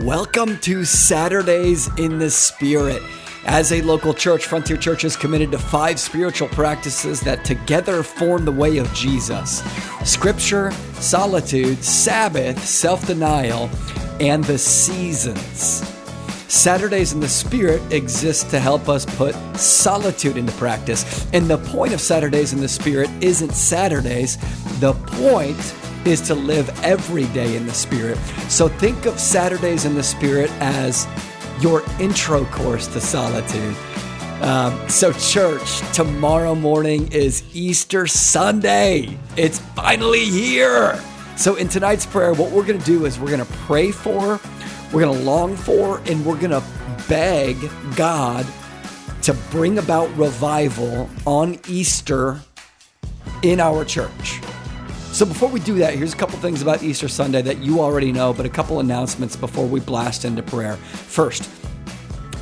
Welcome to Saturdays in the Spirit. As a local church, Frontier Church is committed to five spiritual practices that together form the way of Jesus Scripture, solitude, Sabbath, self denial, and the seasons. Saturdays in the Spirit exist to help us put solitude into practice. And the point of Saturdays in the Spirit isn't Saturdays, the point is to live every day in the Spirit. So think of Saturdays in the Spirit as your intro course to solitude. Um, so, church, tomorrow morning is Easter Sunday. It's finally here. So, in tonight's prayer, what we're going to do is we're going to pray for, we're going to long for, and we're going to beg God to bring about revival on Easter in our church. So before we do that, here's a couple things about Easter Sunday that you already know, but a couple announcements before we blast into prayer. First,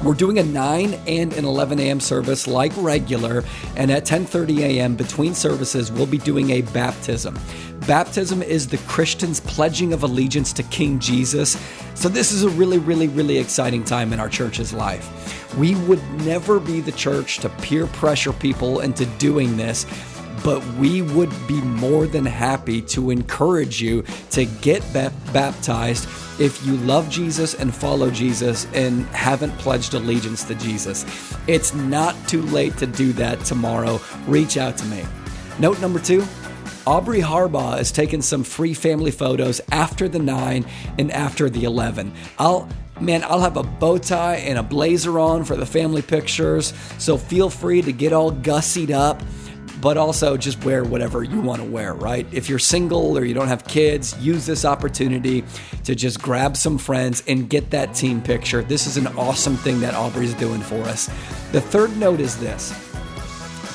we're doing a 9 and an 11 a.m. service like regular, and at 10:30 a.m. between services, we'll be doing a baptism. Baptism is the Christian's pledging of allegiance to King Jesus. So this is a really, really, really exciting time in our church's life. We would never be the church to peer pressure people into doing this but we would be more than happy to encourage you to get baptized if you love Jesus and follow Jesus and haven't pledged allegiance to Jesus. It's not too late to do that tomorrow. Reach out to me. Note number two. Aubrey Harbaugh has taken some free family photos after the 9 and after the 11. I'll man, I'll have a bow tie and a blazer on for the family pictures, so feel free to get all gussied up but also just wear whatever you want to wear, right? If you're single or you don't have kids, use this opportunity to just grab some friends and get that team picture. This is an awesome thing that Aubrey's doing for us. The third note is this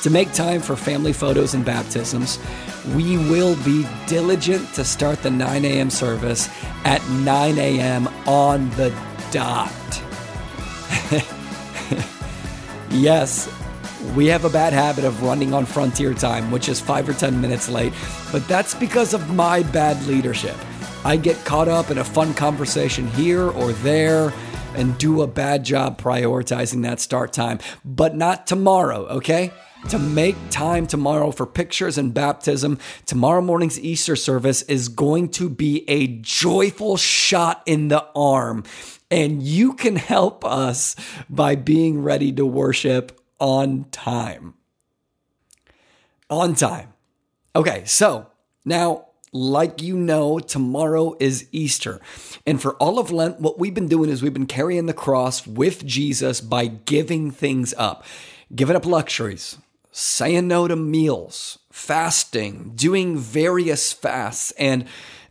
to make time for family photos and baptisms, we will be diligent to start the 9 a.m. service at 9 a.m. on the dot. yes, we have a bad habit of running on frontier time, which is five or 10 minutes late, but that's because of my bad leadership. I get caught up in a fun conversation here or there and do a bad job prioritizing that start time, but not tomorrow, okay? To make time tomorrow for pictures and baptism, tomorrow morning's Easter service is going to be a joyful shot in the arm. And you can help us by being ready to worship on time. On time. Okay, so now, like you know, tomorrow is Easter. And for all of Lent, what we've been doing is we've been carrying the cross with Jesus by giving things up, giving up luxuries, saying no to meals, fasting, doing various fasts. And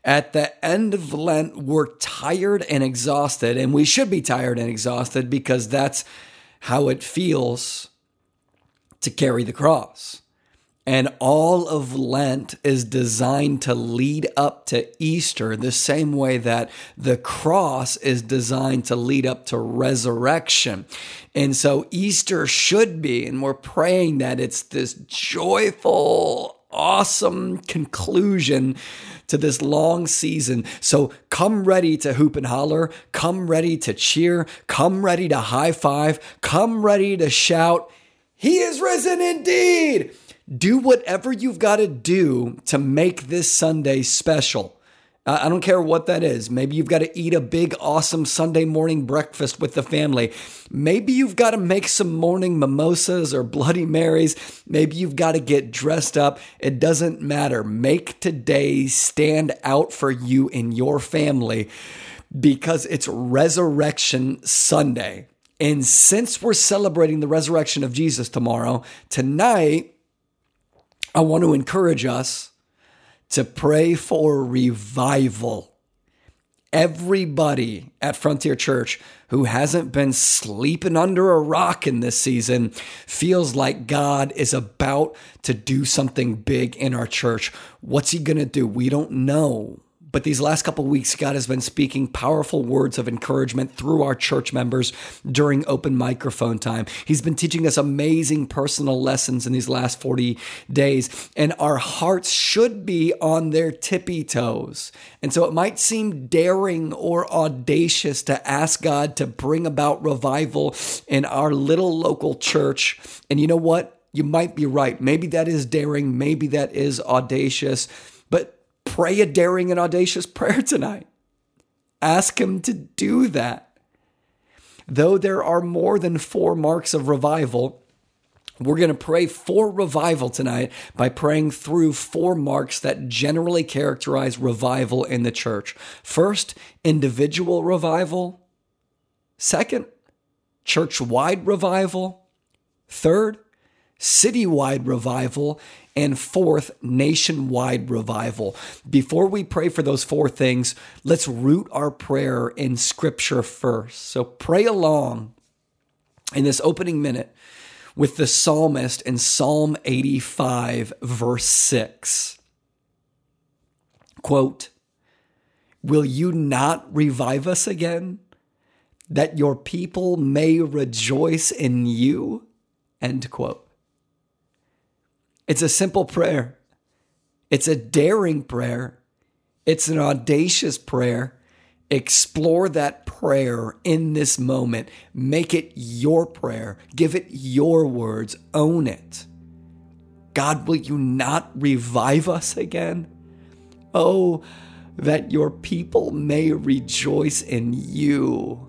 at the end of Lent, we're tired and exhausted. And we should be tired and exhausted because that's how it feels to carry the cross. And all of Lent is designed to lead up to Easter, the same way that the cross is designed to lead up to resurrection. And so Easter should be, and we're praying that it's this joyful, awesome conclusion to this long season. So come ready to hoop and holler, come ready to cheer, come ready to high five, come ready to shout he is risen indeed. Do whatever you've got to do to make this Sunday special. I don't care what that is. Maybe you've got to eat a big, awesome Sunday morning breakfast with the family. Maybe you've got to make some morning mimosas or Bloody Marys. Maybe you've got to get dressed up. It doesn't matter. Make today stand out for you and your family because it's Resurrection Sunday. And since we're celebrating the resurrection of Jesus tomorrow, tonight, I want to encourage us to pray for revival. Everybody at Frontier Church who hasn't been sleeping under a rock in this season feels like God is about to do something big in our church. What's he going to do? We don't know, But these last couple weeks, God has been speaking powerful words of encouragement through our church members during open microphone time. He's been teaching us amazing personal lessons in these last 40 days, and our hearts should be on their tippy toes. And so it might seem daring or audacious to ask God to bring about revival in our little local church. And you know what? You might be right. Maybe that is daring, maybe that is audacious. Pray a daring and audacious prayer tonight. Ask Him to do that. Though there are more than four marks of revival, we're going to pray for revival tonight by praying through four marks that generally characterize revival in the church. First, individual revival. Second, church wide revival. Third, citywide revival and fourth, nationwide revival. Before we pray for those four things, let's root our prayer in scripture first. So pray along in this opening minute with the psalmist in Psalm 85, verse 6. Quote, Will you not revive us again, that your people may rejoice in you? End quote. It's a simple prayer. It's a daring prayer. It's an audacious prayer. Explore that prayer in this moment. Make it your prayer. Give it your words. Own it. God, will you not revive us again? Oh, that your people may rejoice in you.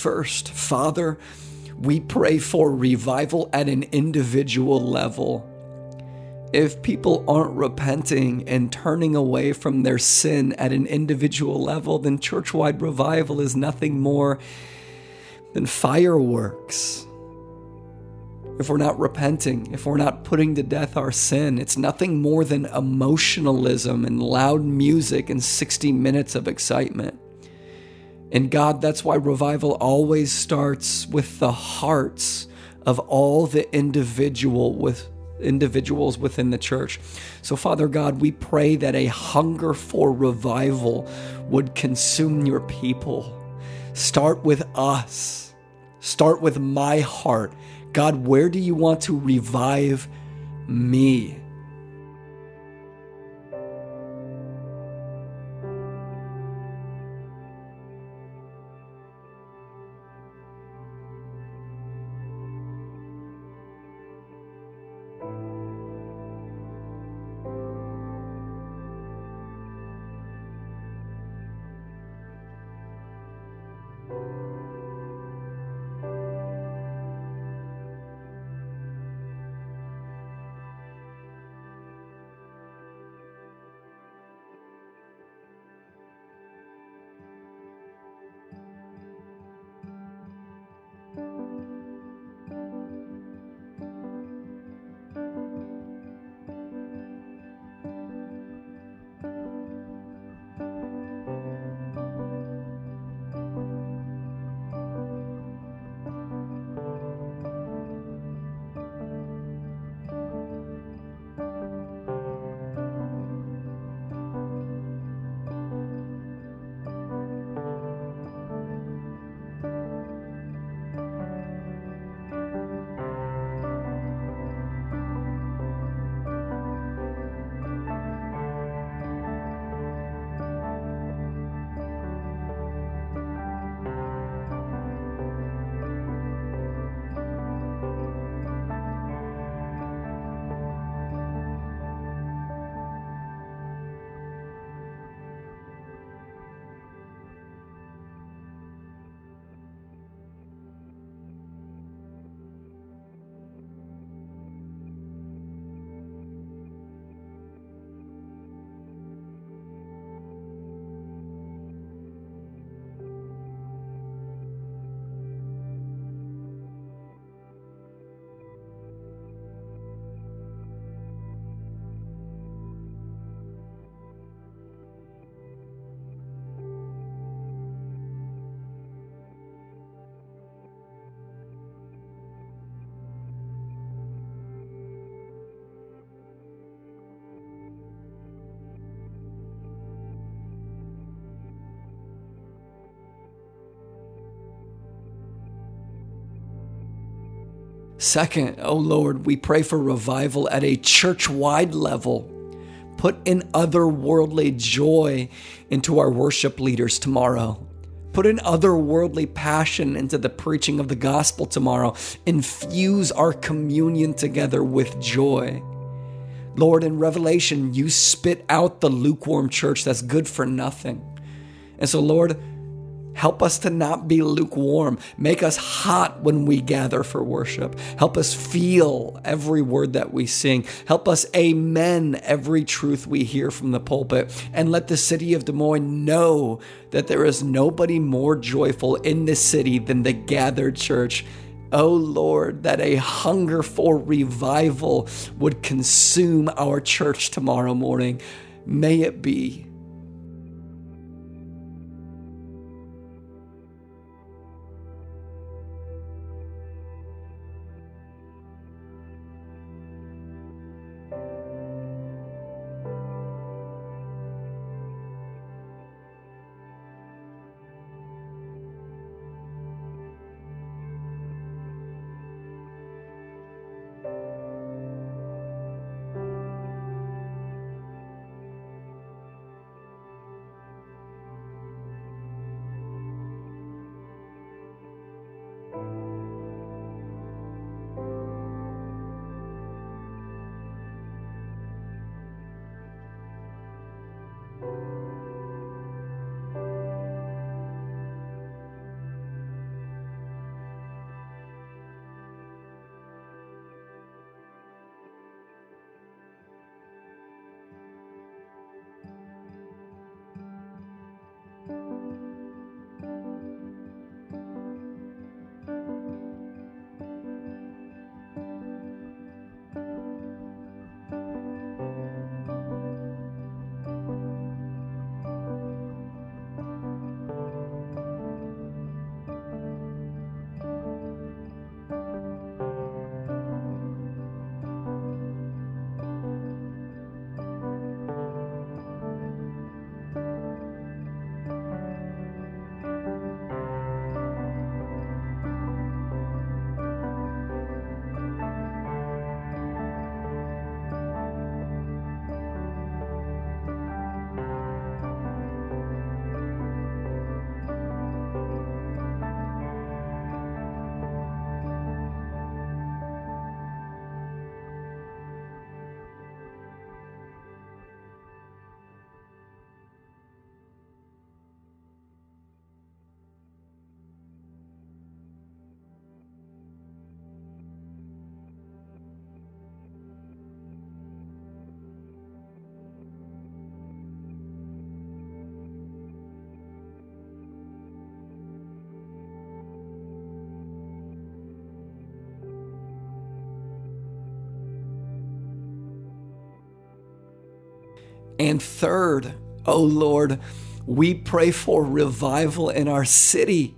First. Father, we pray for revival at an individual level. If people aren't repenting and turning away from their sin at an individual level, then church wide revival is nothing more than fireworks. If we're not repenting, if we're not putting to death our sin, it's nothing more than emotionalism and loud music and 60 minutes of excitement. And God, that's why revival always starts with the hearts of all the individual with individuals within the church. So Father God, we pray that a hunger for revival would consume your people. Start with us. Start with my heart. God, where do you want to revive me? Second, oh Lord, we pray for revival at a church wide level. Put an otherworldly joy into our worship leaders tomorrow. Put an otherworldly passion into the preaching of the gospel tomorrow. Infuse our communion together with joy. Lord, in Revelation, you spit out the lukewarm church that's good for nothing. And so, Lord, Help us to not be lukewarm. Make us hot when we gather for worship. Help us feel every word that we sing. Help us amen every truth we hear from the pulpit. And let the city of Des Moines know that there is nobody more joyful in this city than the gathered church. Oh Lord, that a hunger for revival would consume our church tomorrow morning. May it be. And third, oh Lord, we pray for revival in our city.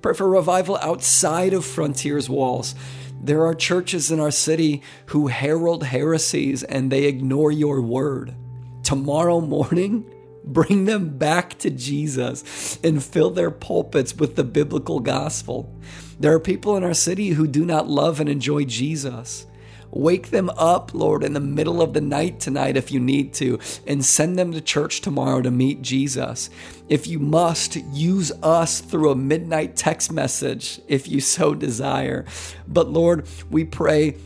Pray for revival outside of Frontier's walls. There are churches in our city who herald heresies and they ignore your word. Tomorrow morning, bring them back to Jesus and fill their pulpits with the biblical gospel. There are people in our city who do not love and enjoy Jesus. Wake them up, Lord, in the middle of the night tonight if you need to, and send them to church tomorrow to meet Jesus. If you must, use us through a midnight text message if you so desire. But Lord, we pray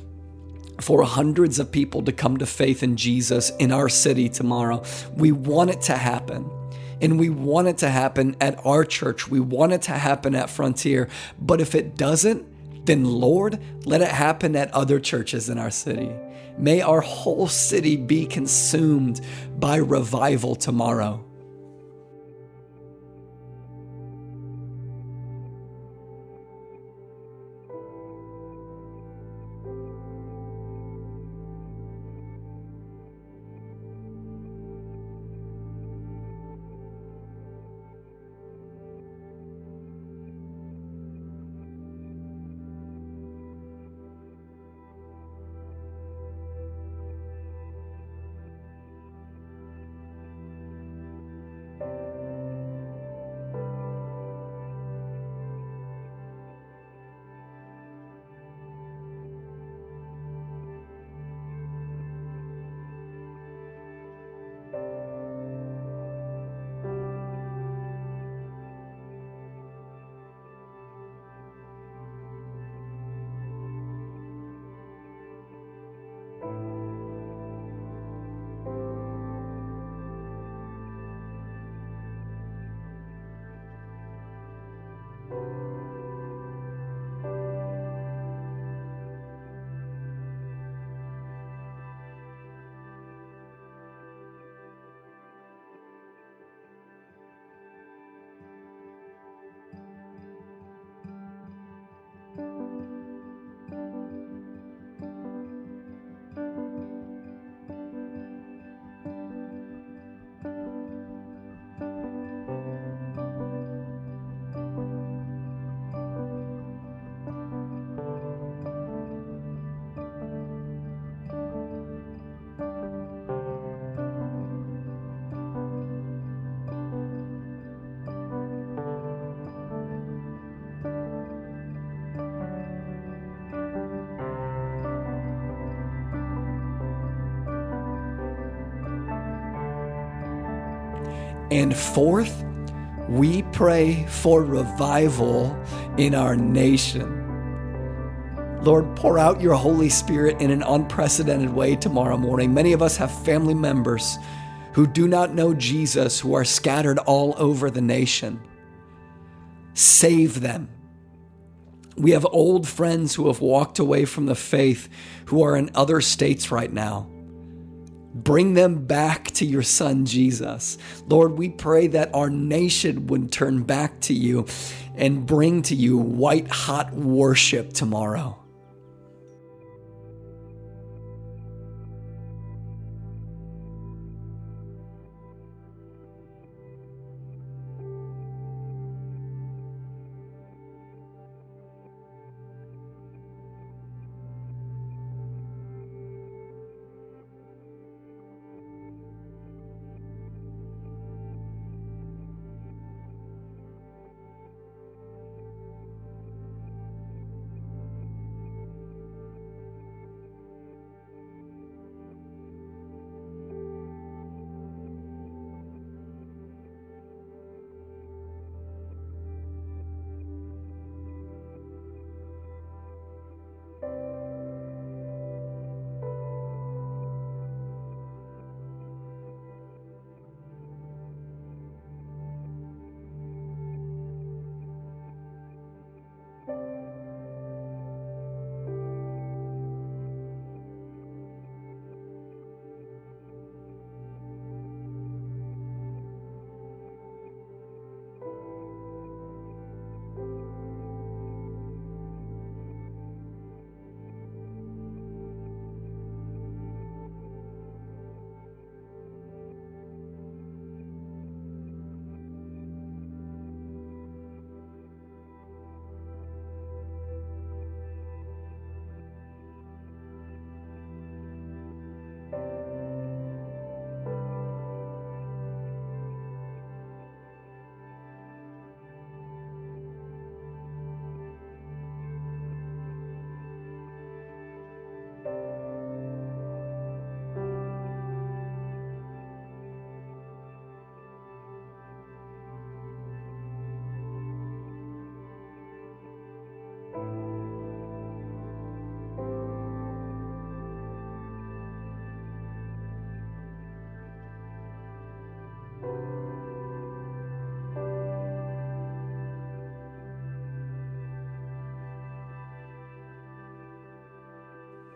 for hundreds of people to come to faith in Jesus in our city tomorrow. We want it to happen. And we want it to happen at our church. We want it to happen at Frontier. But if it doesn't, then Lord, let it happen at other churches in our city. May our whole city be consumed by revival tomorrow. And fourth, we pray for revival in our nation. Lord, pour out your Holy Spirit in an unprecedented way tomorrow morning. Many of us have family members who do not know Jesus, who are scattered all over the nation. Save them. We have old friends who have walked away from the faith who are in other states right now. Bring them back to your son, Jesus. Lord, we pray that our nation would turn back to you and bring to you white hot worship tomorrow.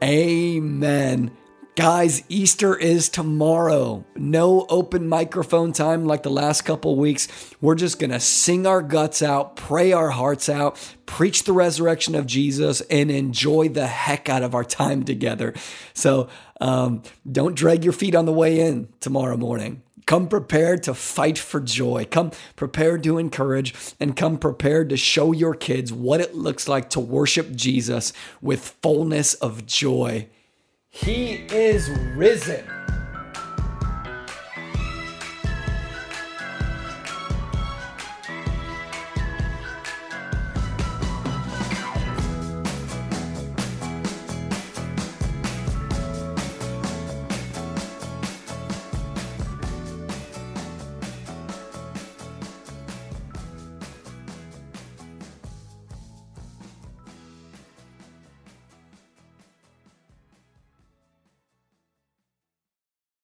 Amen. Guys, Easter is tomorrow. No open microphone time like the last couple weeks. We're just going to sing our guts out, pray our hearts out, preach the resurrection of Jesus, and enjoy the heck out of our time together. So um, don't drag your feet on the way in tomorrow morning. Come prepared to fight for joy. Come prepared to encourage and come prepared to show your kids what it looks like to worship Jesus with fullness of joy. He is risen.